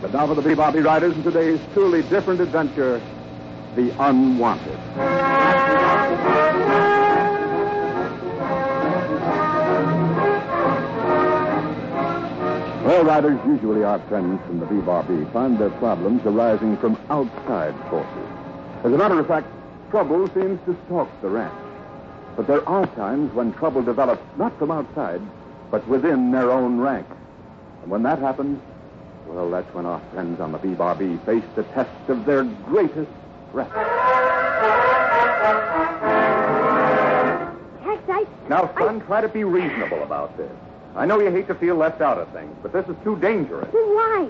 But now for the Bobby Riders in today's truly different adventure, The Unwanted. Well, riders, usually our friends from the BBB, find their problems arising from outside forces. As a matter of fact, trouble seems to stalk the ranch. But there are times when trouble develops not from outside, but within their own ranks. And when that happens, well, that's when our friends on the BBB face the test of their greatest strength. Tex, I... Now, son, try to be reasonable about this. I know you hate to feel left out of things, but this is too dangerous. Then why?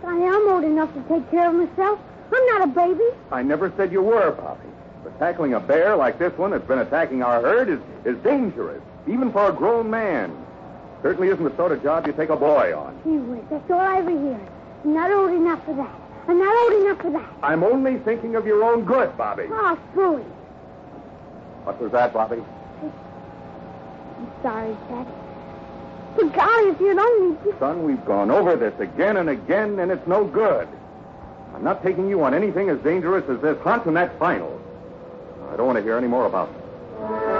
Golly, I'm old enough to take care of myself. I'm not a baby. I never said you were, Bobby. But tackling a bear like this one that's been attacking our herd is, is dangerous, even for a grown man. Certainly isn't the sort of job you take a boy on. Gee whiz, that's all I ever hear. I'm not old enough for that. I'm not old enough for that. I'm only thinking of your own good, Bobby. Oh, it. What was that, Bobby? I'm sorry, Tex. But golly, if you'd only... Son, we've gone over this again and again, and it's no good. I'm not taking you on anything as dangerous as this hunt, and that's final. I don't want to hear any more about it.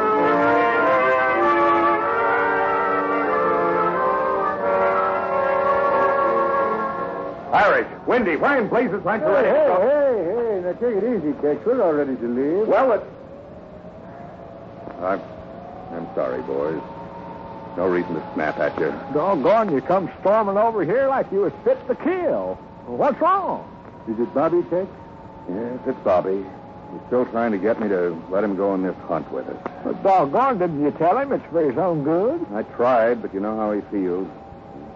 Irish, Windy, why in blazes aren't you ready? to go? hey, hey, now take it easy, Tex. We're all ready to leave. Well, it... I'm, I'm sorry, boys. No reason to snap at you. Doggone, you come storming over here like you was fit to kill. What's wrong? Is it Bobby, Tex? Yes, it's Bobby. He's still trying to get me to let him go on this hunt with us. But doggone, didn't you tell him it's for his own good? I tried, but you know how he feels.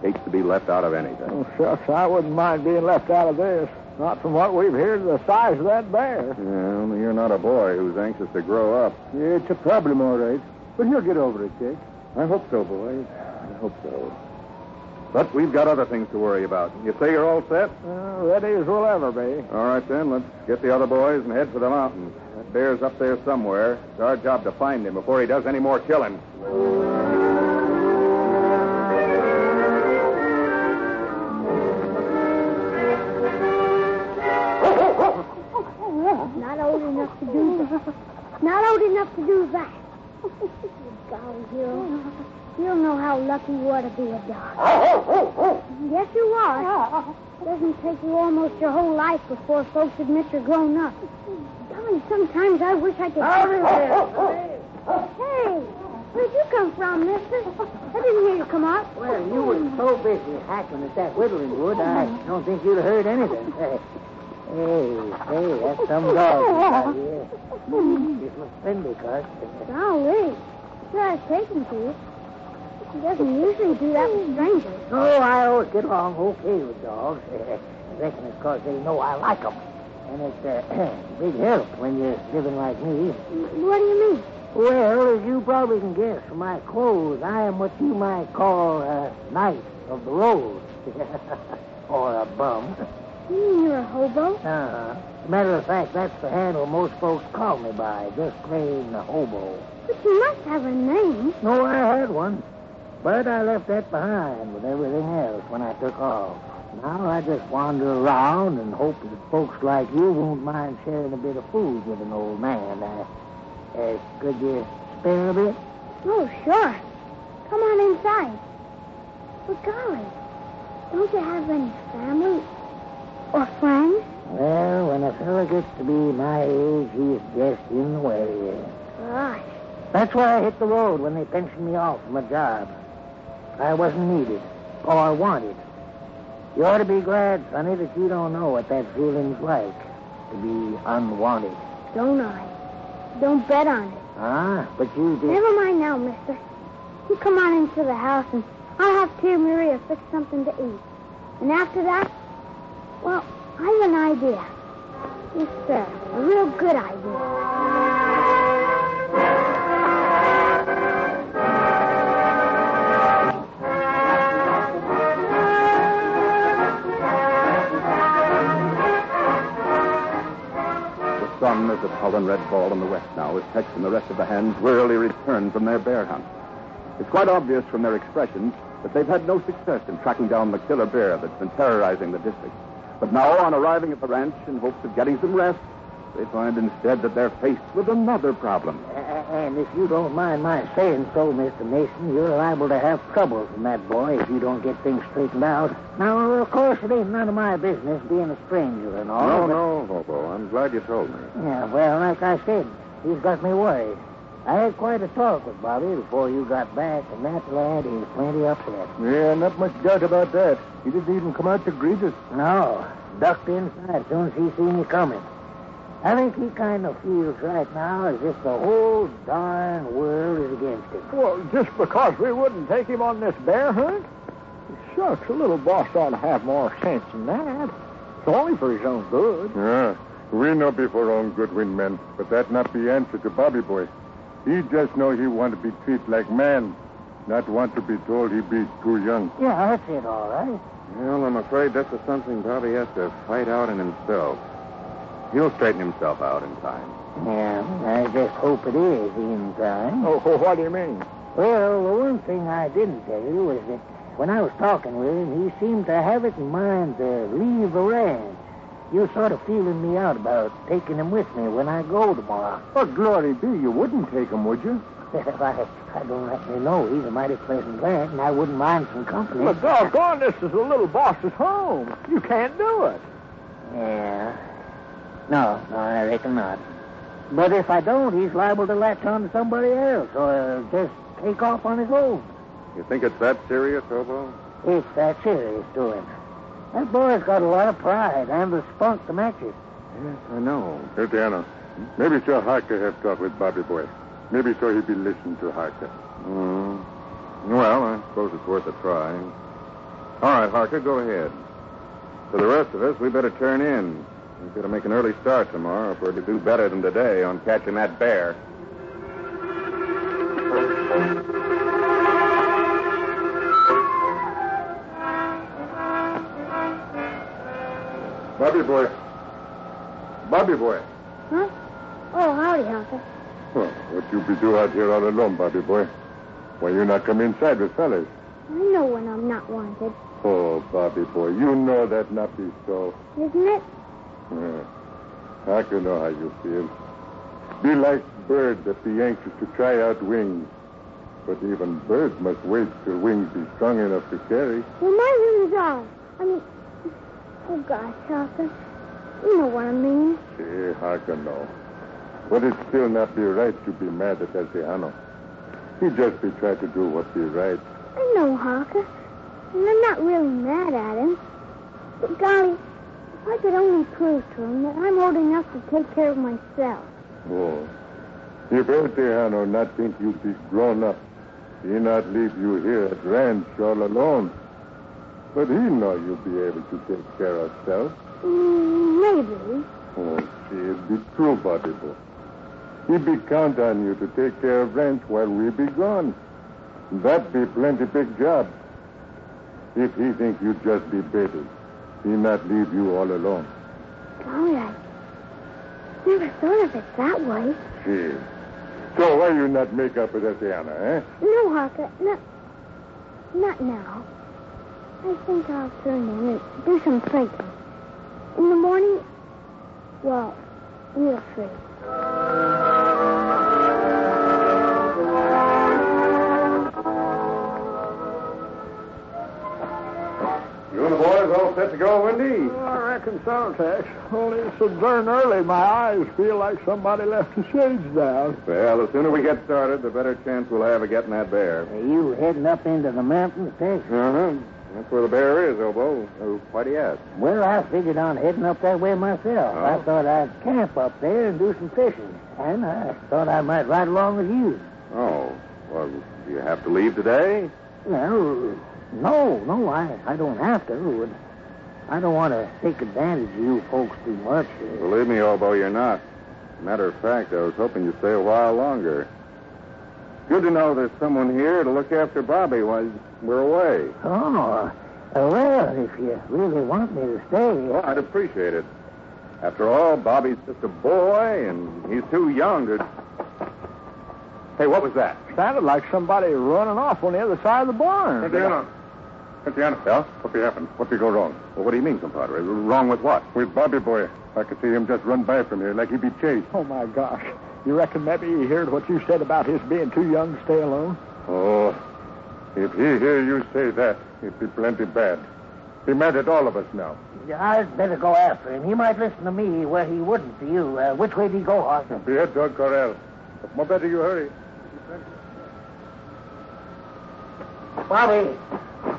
Hates to be left out of anything. Oh, shucks, I wouldn't mind being left out of this. Not from what we've heard of the size of that bear. Yeah, only you're not a boy who's anxious to grow up. Yeah, it's a problem, all right. But he'll get over it, Dick. I hope so, boys. I hope so. But we've got other things to worry about. You say you're all set? Uh, ready as we'll ever be. All right, then. Let's get the other boys and head for the mountains. That bear's up there somewhere. It's our job to find him before he does any more killing. How lucky you are to be a dog. Oh, oh, oh, yes, you are. Doesn't take you almost your whole life before folks admit you're grown up. Golly, sometimes I wish I could... Hey, where'd you come from, mister? I didn't hear you come up. Well, you were so busy hacking at that whittling wood, I don't think you'd have heard anything. Hey, hey, that's some dog inside here. It was friendly, cuz. Golly. Sure, I've taken to you. He doesn't usually do that with strangers. Oh, I always get along okay with dogs. I reckon it's 'cause they know I like 'em. And it's a big help when you're living like me. Mm, what do you mean? Well, as you probably can guess from my clothes, I am what you might call a knight of the road. or a bum. You mean you're a hobo? Uh-huh. Matter of fact, that's the handle most folks call me by, just plain hobo. But you must have a name. No, I had one. But I left that behind with everything else when I took off. Now I just wander around and hope that folks like you won't mind sharing a bit of food with an old man. Uh, uh, could you spare a bit? Oh, sure. Come on inside. But golly, don't you have any family or friends? Well, when a fella gets to be my age, he's just in the way. Gosh. That's why I hit the road when they pensioned me off from a job. I wasn't needed or wanted. You ought to be glad, Sonny, that you don't know what that feeling's like to be unwanted. Don't I? Don't bet on it. Ah, but you do. Never mind now, mister. You come on into the house and I'll have Tia Maria fix something to eat. And after that, well, I have an idea. Yes, sir. A real good idea. The is a dull and red ball in the west now as Tex and the rest of the hands wearily return from their bear hunt. It's quite obvious from their expressions that they've had no success in tracking down the killer bear that's been terrorizing the district. But now, on arriving at the ranch in hopes of getting some rest, they find instead that they're faced with another problem. And if you don't mind my saying so, Mr. Mason, you're liable to have trouble from that boy if you don't get things straightened out. Now, of course, it ain't none of my business being a stranger and all. No, but- no, Hobo. I'm glad you told me. Yeah, well, like I said, he's got me worried. I had quite a talk with Bobby before you got back, and that lad is plenty upset. Yeah, not much doubt about that. He didn't even come out to greet us. No, ducked inside as soon as he seen you coming. I think he kind of feels right now as if the whole darn world is against him. Well, just because we wouldn't take him on this bear hunt? Shucks, a little boss ought to have more sense than that. It's only for his own good. Yeah, we know be for own good win men, but that not be answer to Bobby boy. He just know he want to be treated like man, not want to be told he be too young. Yeah, that's it, all right. Well, I'm afraid that's is something Bobby has to fight out in himself. He'll straighten himself out in time. Yeah, I just hope it is in time. Oh, oh, what do you mean? Well, the one thing I didn't tell you was that when I was talking with him, he seemed to have it in mind to leave the ranch. You're sort of feeling me out about taking him with me when I go tomorrow. But glory be, you wouldn't take him, would you? If I, I don't let me know he's a mighty pleasant lad, and I wouldn't mind some company. But doggone, this is the little boss's home. You can't do it. Yeah. No, no, I reckon not. But if I don't, he's liable to latch on to somebody else or just take off on his own. You think it's that serious, Hobo? It's that serious to him. That boy's got a lot of pride and the spunk to match it. Yes, I know. Here, Diana. Maybe so Harka have talked with Bobby boy. Maybe so he'd be listening to Harka. Mm. Well, I suppose it's worth a try. All right, Harka, go ahead. For the rest of us, we better turn in. We've got to make an early start tomorrow if we're to do better than today on catching that bear. Bobby boy. Bobby boy. Huh? Oh, howdy, Harka. Well, what you be do out here all alone, Bobby boy? Why you not come inside with fellas? I know when I'm not wanted, Oh, Bobby boy, you know that not be so. isn't it? Yeah. I can know how you feel. Be like bird that be anxious to try out wings. But even birds must wait till wings be strong enough to carry. Well, my wings are. I mean, oh gosh, Harka. You know what I mean. See, I can know. But it still not be right to be mad at Eltiano. He just be trying to do what be right. I know, Harka. And I'm not really mad at him. But golly, if I could only prove to him that I'm old enough to take care of myself. Oh. If Eltiano not think you be grown up, he not leave you here at ranch all alone. But he know you be able to take care of self. Mm, maybe. Oh, see, it be true, Bobby boy. He be count on you to take care of ranch while we be gone. That be plenty big job. If he think you just be baby, he not leave you all alone. Golly, I never thought of it that way. Gee. So why you not make up with Etiana, eh? No, Harka, not, not now. I think I'll turn in and do some thinking. In the morning, well, we'll see. Boys all set to go, Windy? Oh, I reckon so, Tex. Only it's so darn early, my eyes feel like somebody left the shades down. Well, the sooner we get started, the better chance we'll have of getting that bear. Are you heading up into the mountains, Tex? Uh-huh. That's where the bear is, Hobo. Oh, why do you ask? Well, I figured on heading up that way myself. Oh. I thought I'd camp up there and do some fishing. And I thought I might ride along with you. Oh, well, do you have to leave today? Well, no, no, I, I don't have to. I don't want to take advantage of you folks too much. Believe me, Hobo, you're not. Matter of fact, I was hoping you'd stay a while longer. Good to know there's someone here to look after Bobby while we're away. Oh, uh, well, if you really want me to stay. Well, I'd appreciate it. After all, Bobby's just a boy, and he's too young to. Hey, what was that? Sounded like somebody running off on the other side of the barn. Diana. Etienne. Yeah? What happened? What did go wrong? Well, what do you mean, compadre? Wrong with what? With Bobby Boy. I could see him just run by from here like he'd be chased. Oh, my gosh. You reckon maybe he heard what you said about his being too young to stay alone? Oh, if he hear you say that, it'd be plenty bad. He mad at all of us now. I'd better go after him. He might listen to me where he wouldn't to you. Uh, which way did he go, Arthur? Be head toward Corral. But more better you hurry. Bobby!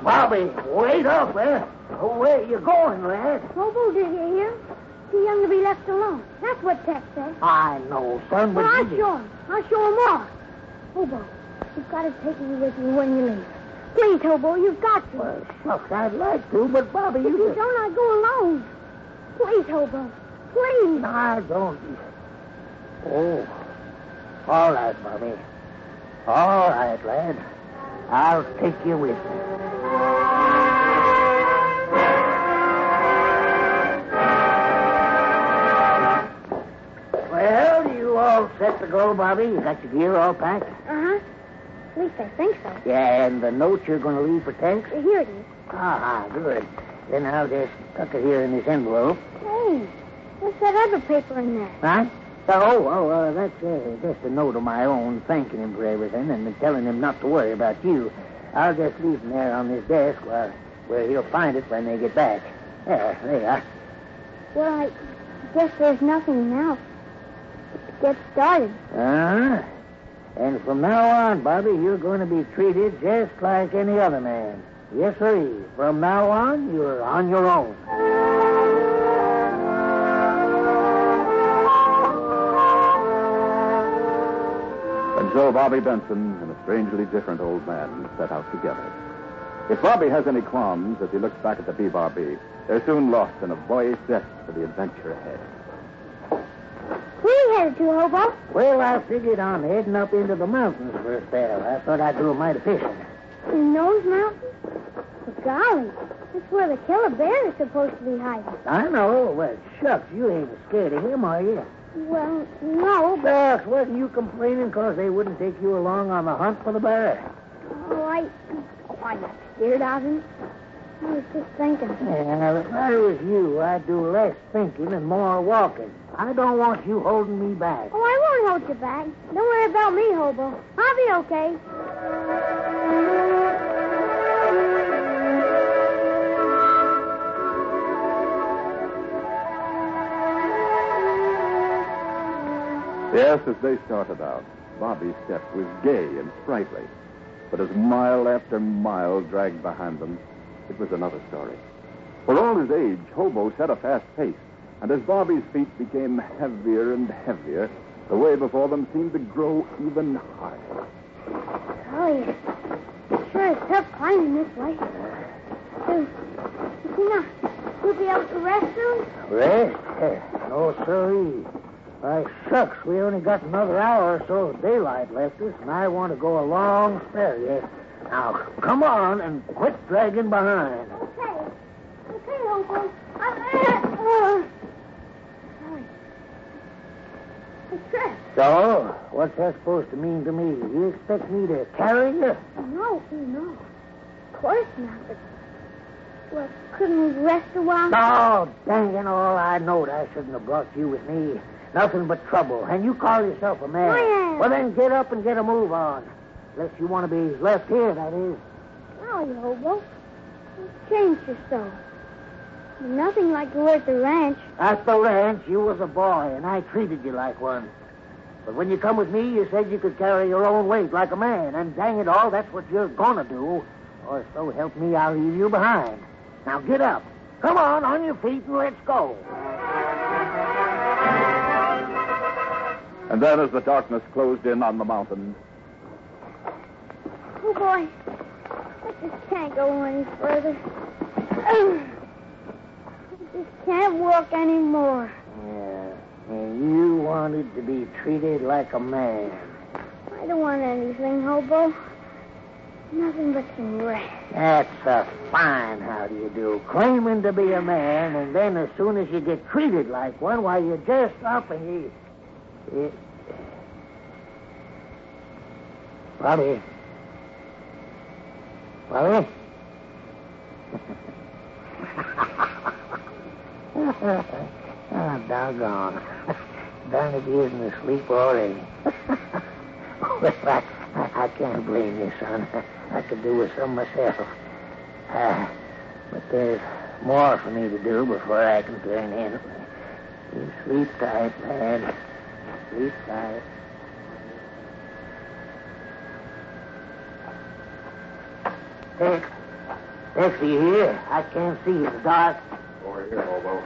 Bobby, wait up, eh? Where you going, lad? Hobo, did you hear? Too young to be left alone. That's what Tex said. I know, son, but... Well, I'll show him. I'll show him all. Hobo, you've got to take me with you when you leave. Please, Hobo, you've got to. Well, shucks, I'd like to, but Bobby, if you... you don't, I'll go alone. Please, Hobo. Please. I don't... Oh. All right, Bobby. All right, lad. I'll take you with me. Set to go, Bobby? You got your gear all packed? Uh-huh. At least I think so. Yeah, and the note you're going to leave for Tex? Here it is. Ah, good. Then I'll just tuck it here in this envelope. Hey, what's that other paper in there? Huh? Oh, oh, uh, that's uh, just a note of my own, thanking him for everything and telling him not to worry about you. I'll just leave him there on his desk where, where he'll find it when they get back. There, there you are. Well, I guess there's nothing now. Get started. Uh-huh. And from now on, Bobby, you're going to be treated just like any other man. Yes, sir. From now on, you're on your own. And so Bobby Benson and a strangely different old man set out together. If Bobby has any qualms as he looks back at the B-Bar-B, they're soon lost in a boyish zest for the adventure ahead. Headed to, Hobo? Well, I figured on heading up into the mountains for a spell. I thought I'd do a mite of fishing. In those mountains? Well, golly, that's where the killer bear is supposed to be hiding. I know. Well, shucks, you ain't scared of him, are you? Well, no, but Shucks, wasn't you complaining 'cause they wouldn't take you along on the hunt for the bear? oh, I, oh, I'm not scared of him. I was just thinking. Yeah, if I was you, I'd do less thinking and more walking. I don't want you holding me back. Oh, I won't hold you back. Don't worry about me, Hobo. I'll be okay. Yes, as they started out, Bobby's step was gay and sprightly. But as mile after mile dragged behind them, it was another story. For all his age, Hobo set a fast pace, and as Bobby's feet became heavier and heavier, the way before them seemed to grow even higher. Golly, it sure is tough climbing this way. Do you know, we'll be able to rest soon? Rest? No, sirree. Why, shucks, we only got another hour or so of daylight left us, and I want to go a long spell yet. Now, come on and quit dragging behind. Okay. Okay, Hobo. I'm Golly. I tripped. So, what's that supposed to mean to me? You expect me to carry you? No, no. Of course not, but... Well, couldn't we rest a while? Oh, dang it all, I knowed I shouldn't have brought you with me. Nothing but trouble. And you call yourself a man. I am. Well, then get up and get a move on. Unless you want to be left here, that is. Golly, Hobo. You've changed yourself. You're nothing like you were at the ranch. At the ranch, you was a boy, and I treated you like one. But when you come with me, you said you could carry your own weight like a man. And dang it all, that's what you're going to do. Or so help me, I'll leave you behind. Now get up. Come on, on your feet, and let's go. And then, as the darkness closed in on the mountain, Oh, boy. I just can't go any further. I just can't walk anymore. Yeah, and you wanted to be treated like a man. I don't want anything, Hobo. Nothing but some rest. That's a fine how do you do. Claiming to be a man, and then as soon as you get treated like one, why, you just up and you... you... Bobby. Bobby? oh, doggone. Darn it, he isn't asleep already. well, I, I, I, can't blame you, son. I could do with some myself. Uh, but there's more for me to do before I can turn in. You sleep tight, lad. Sleep tight. Tex, Tex, are you here? I can't see. It's dark. Over here, Hobo.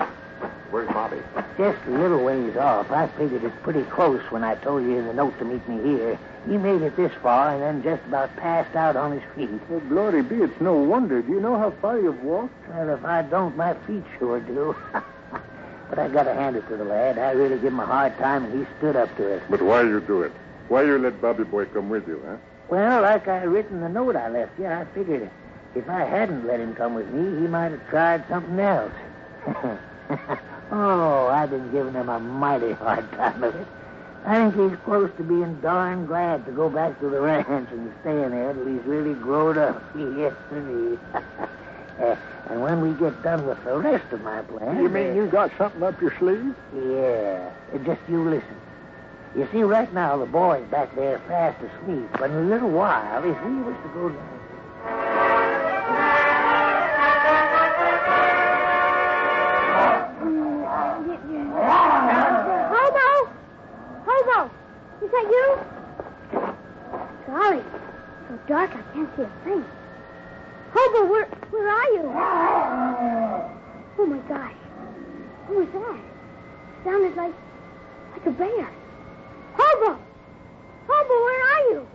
Where's Bobby? Just a little ways off. I figured it's pretty close when I told you in the note to meet me here. He made it this far and then just about passed out on his feet. Well, oh, glory be, it's no wonder. Do you know how far you've walked? Well, if I don't, my feet sure do. but I gotta hand it to the lad. I really give him a hard time, and he stood up to it. But why you do it? Why you let Bobby Boy come with you, huh? Well, like I written the note I left you, I figured if I hadn't let him come with me, he might have tried something else. oh, I've been giving him a mighty hard time of it. I think he's close to being darn glad to go back to the ranch and staying there till he's really grown up. Yes, me. uh, and when we get done with the rest of my plans... You mean you got something up your sleeve? Yeah. Uh, just you listen. You see, right now the boy's back there fast asleep, but in a little while, if we was to go down... Hobo! Hobo! Is that you? Golly, so dark I can't see a thing. Hobo, where where are you? Oh my gosh. What was that? Sounded like like a bear. Hobo! Hobo, where are you?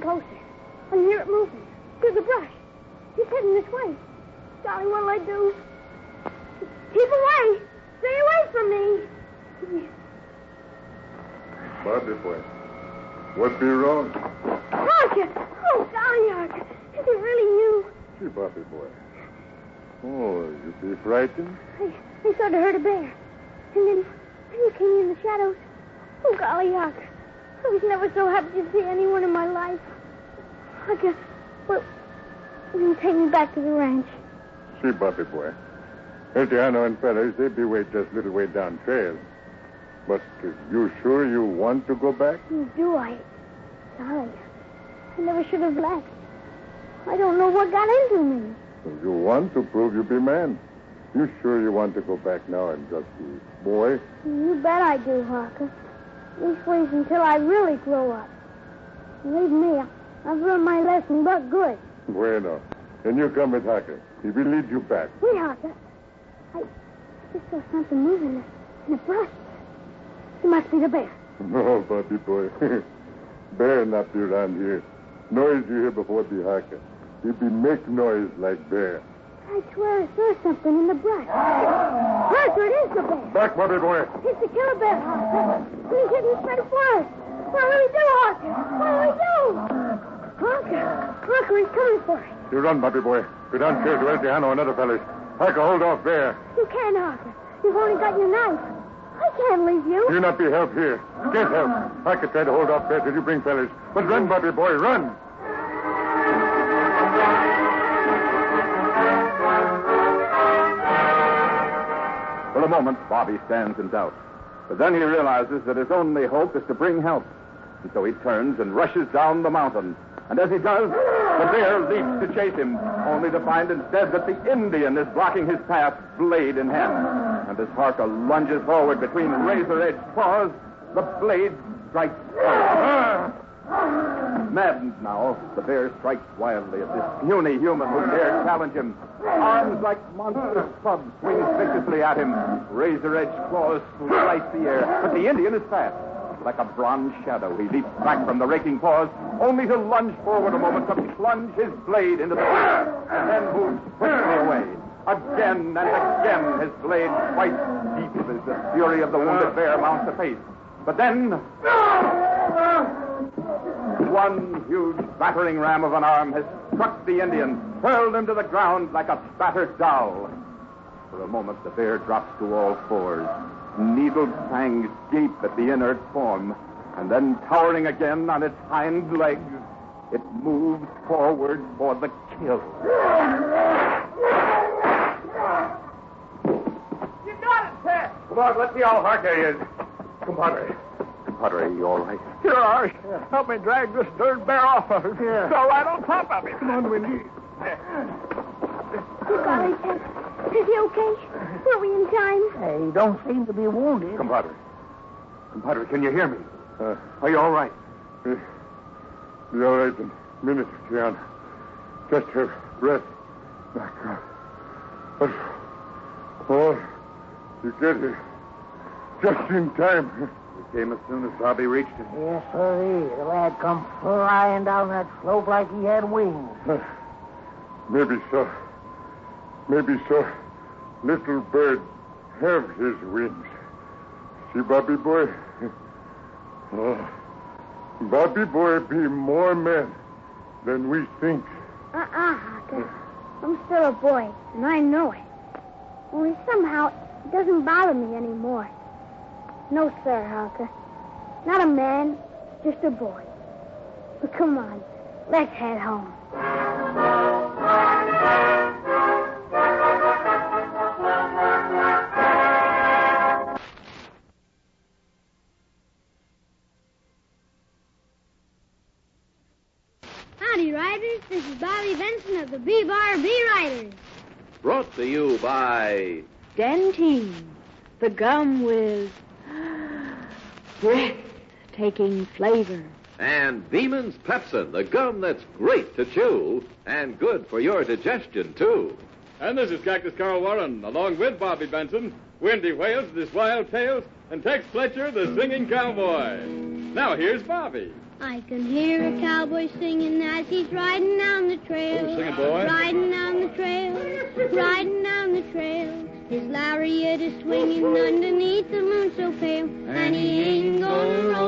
Coming closer. I hear it moving. Through the brush. He's heading this way. Golly, what'll I do? Keep away! Stay away from me! Bobby Boy. What be wrong? Roger! Oh, golly, Roger. Is it really you? See, Bobby Boy. Oh, you be frightened? I, I sort of heard a bear. And then, then you came in the shadows. Oh, golly. I was never so happy to see anyone in my life. Roger, well, you can take me back to the ranch. See, Bobby Boy. Eltiano and fellas, they be way just a little way down trail. But you sure you want to go back? Do I? Golly, I never should have left. I don't know what got into me. You want to prove you be man. You sure you want to go back now and just be boy? You bet I do, Harka. Leastways until I really grow up. Believe me, I've learned my lesson but good. Bueno. Then you come with Harka. He will lead you back. Wait, Harka. I just saw something moving in the, in the brush. It must be the bear. No, Bobby boy. bear not be around here. Noise you hear before be Harka. He be make noise like bear. I swear I saw something in the brush. Harka, it is the bear. Back, Bobby boy. It's the killer bear, Harka. He's hitting straight for us. What do we do, Harka? What do we do? Harka, Harka, he's coming for us. You run, Bobby boy. Go here to Eltiano and other fellas. Harka, hold off bear. You can't, Harka. You've only got your knife. I can't leave you. You'll not be help here. Get help. I could try to hold off bear till you bring fellas. But run, Bobby boy, run. A moment, Bobby stands in doubt. But then he realizes that his only hope is to bring help. And so he turns and rushes down the mountain. And as he does, the bear leaps to chase him, only to find instead that the Indian is blocking his path, blade in hand. And as Harka lunges forward between razor-edged paws, the blade strikes. Maddened now, the bear strikes wildly at this puny human who dares challenge him. Arms like monstrous clubs swing viciously at him. Razor-edged claws slice the air, but the Indian is fast. Like a bronze shadow, he leaps back from the raking paws, only to lunge forward a moment to plunge his blade into the bear, and then moves quickly away. Again and again, his blade bites deep as the fury of the wounded bear mounts apace. But then, one huge battering ram of an arm has struck the Indian, hurled him to the ground like a battered doll. For a moment, the bear drops to all fours. Needled fangs gape at the inert form, and then towering again on its hind legs, it moves forward for the kill. You got it, Ted. Come on, let's see how hard he is. Compadre. Compadre, you all right? Here, Irish. Help me drag this dirty bear off of him. Yeah. So right on top of him. Come on, Windy. Golly, Ted. Is he okay? Were we in time? Hey, he don't seem to be wounded. Compadre. Compadre, can you hear me? Uh, Are you all right? be, be all right in a minute, John. Just her breath back up. But, oh, you get here just in time. We came as soon as Bobby reached him. Yes, sir. The lad come flying down that slope like he had wings. Maybe so. Maybe so. Little bird have his wings. See, Bobby boy? Oh, Bobby boy be more man than we think. Uh-uh, Harka. I'm still a boy, and I know it. Only somehow it doesn't bother me anymore. No, sir, Harka. Not a man, just a boy. But come on, let's head home. Howdy, Riders. This is Bobby Benson of the B-Bar B Riders. Brought to you by Dentyne, the gum with breathtaking flavor. and Beeman's Pepsin, the gum that's great to chew and good for your digestion, too. And this is Cactus Carl Warren, along with Bobby Benson, Windy Wales, this Wild Tales, and Tex Fletcher, the singing cowboy. Now here's Bobby. I can hear a cowboy singing as he's riding down the trail. Oh, sing it, boy. Riding down the trail, riding down the trail. His lariat is swinging underneath the moon so pale, and he ain't gonna roam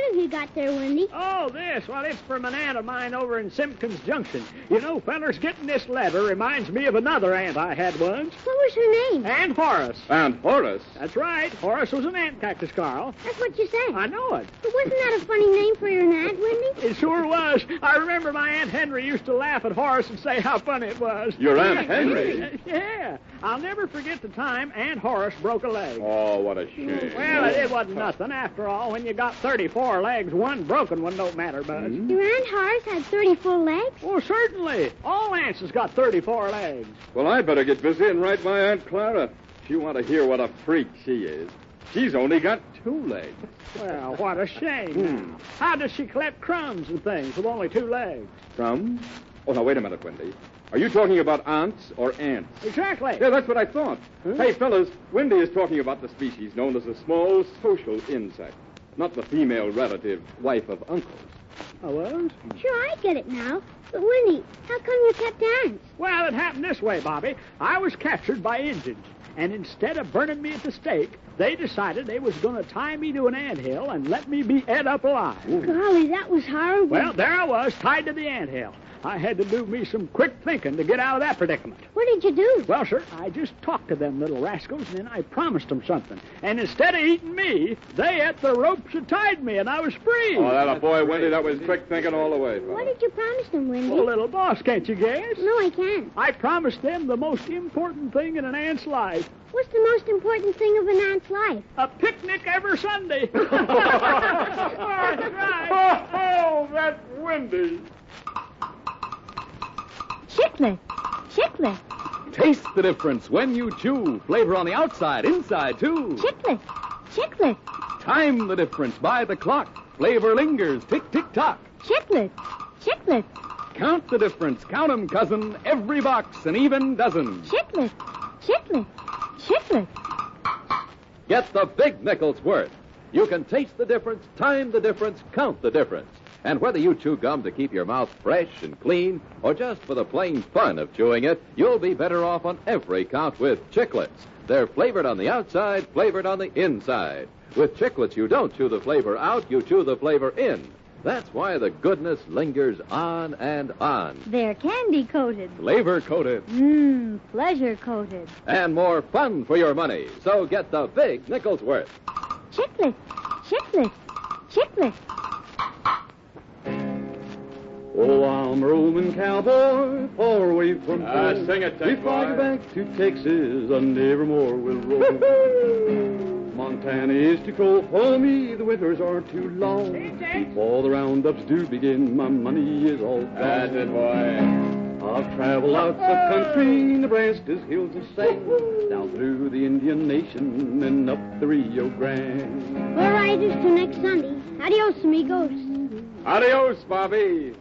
sent you that letter you got there, Windy? Oh, this? Well, it's from an aunt of mine over in Simpkins Junction. You know, fellers, getting this letter reminds me of another aunt I had once. What was her name? Aunt Horace. And Horace. That's right. Horace was an ant, Cactus Carl. That's what you said. I know it. But wasn't that a funny name for your aunt, Windy? It sure was. I remember my Aunt Henry used to laugh at Horace and say how funny it was. Your Aunt Henry? Yeah. I'll never forget the time Aunt Horace broke a leg. Oh, what a shame. Well, it, it wasn't nothing. After all, when you got 34 legs, one broken one don't matter much. Hmm? Your Aunt Horace had 34 legs? Oh, certainly. All aunts has got 34 legs. Well, I'd better get busy and write my Aunt Clara. If you want to hear what a freak she is, she's only got two legs. Well, what a shame. Hmm. How does she collect crumbs and things with only two legs? Crumbs? Oh, now, wait a minute, Windy. Are you talking about aunts or ants? Exactly. Yeah, that's what I thought. Hey, fellas, Windy is talking about the species known as a small social insect, not the female relative, wife of uncles. Oh, was? Sure, I get it now. But, Windy, how come you kept ants? Well, it happened this way, Bobby. I was captured by Indians, and instead of burning me at the stake, they decided they was going to tie me to an anthill and let me be ed up alive. Golly, that was horrible. Well, there I was, tied to the anthill. I had to do me some quick thinking to get out of that predicament. what did you do? Well, sir, I just talked to them little rascals, and then I promised them something. And instead of eating me, they ate the ropes that tied me, and I was free. Oh, that a boy, Windy. That was quick thinking all the way, What did you promise them, Windy? Oh, little boss, can't you guess? No, I can't. I promised them the most important thing in an ant's life What's the most important thing of an ant's life? a picnic every Sunday. That's right. Oh, that's Windy. Chiclet, chiclet, Taste the difference when you chew. Flavor on the outside, inside, too. chiclet, chiclet, Time the difference by the clock. Flavor lingers. Tick, tick, tock. chiclet, chiclet, Count the difference. Count 'em, cousin. Every box, an even dozen. chiclet, chiclet, chiclet. Get the big nickel's worth. You can taste the difference, time the difference, count the difference. And whether you chew gum to keep your mouth fresh and clean, or just for the plain fun of chewing it, you'll be better off on every count with Chiclets. They're flavored on the outside, flavored on the inside. With chiclets, you don't chew the flavor out, you chew the flavor in. That's why the goodness lingers on and on. They're candy coated. Flavor coated. Mmm, pleasure coated. And more fun for your money. So get the big nickel's worth. Chiclet, chiclet, chiclet. Oh, I'm a roaming cowboy, far away from Ah, home. sing it, Tex If I go back to Texas, I never more will roam. Montana is too cold for me, the winters are too long. Before the roundups do begin, my money is all gone. That's it, boy. I've traveled lots of country, Nebraska's hills to sing, down through the Indian Nation and up the Rio Grande. We're riders till next Sunday. Adios, amigos. Adios, Bobby.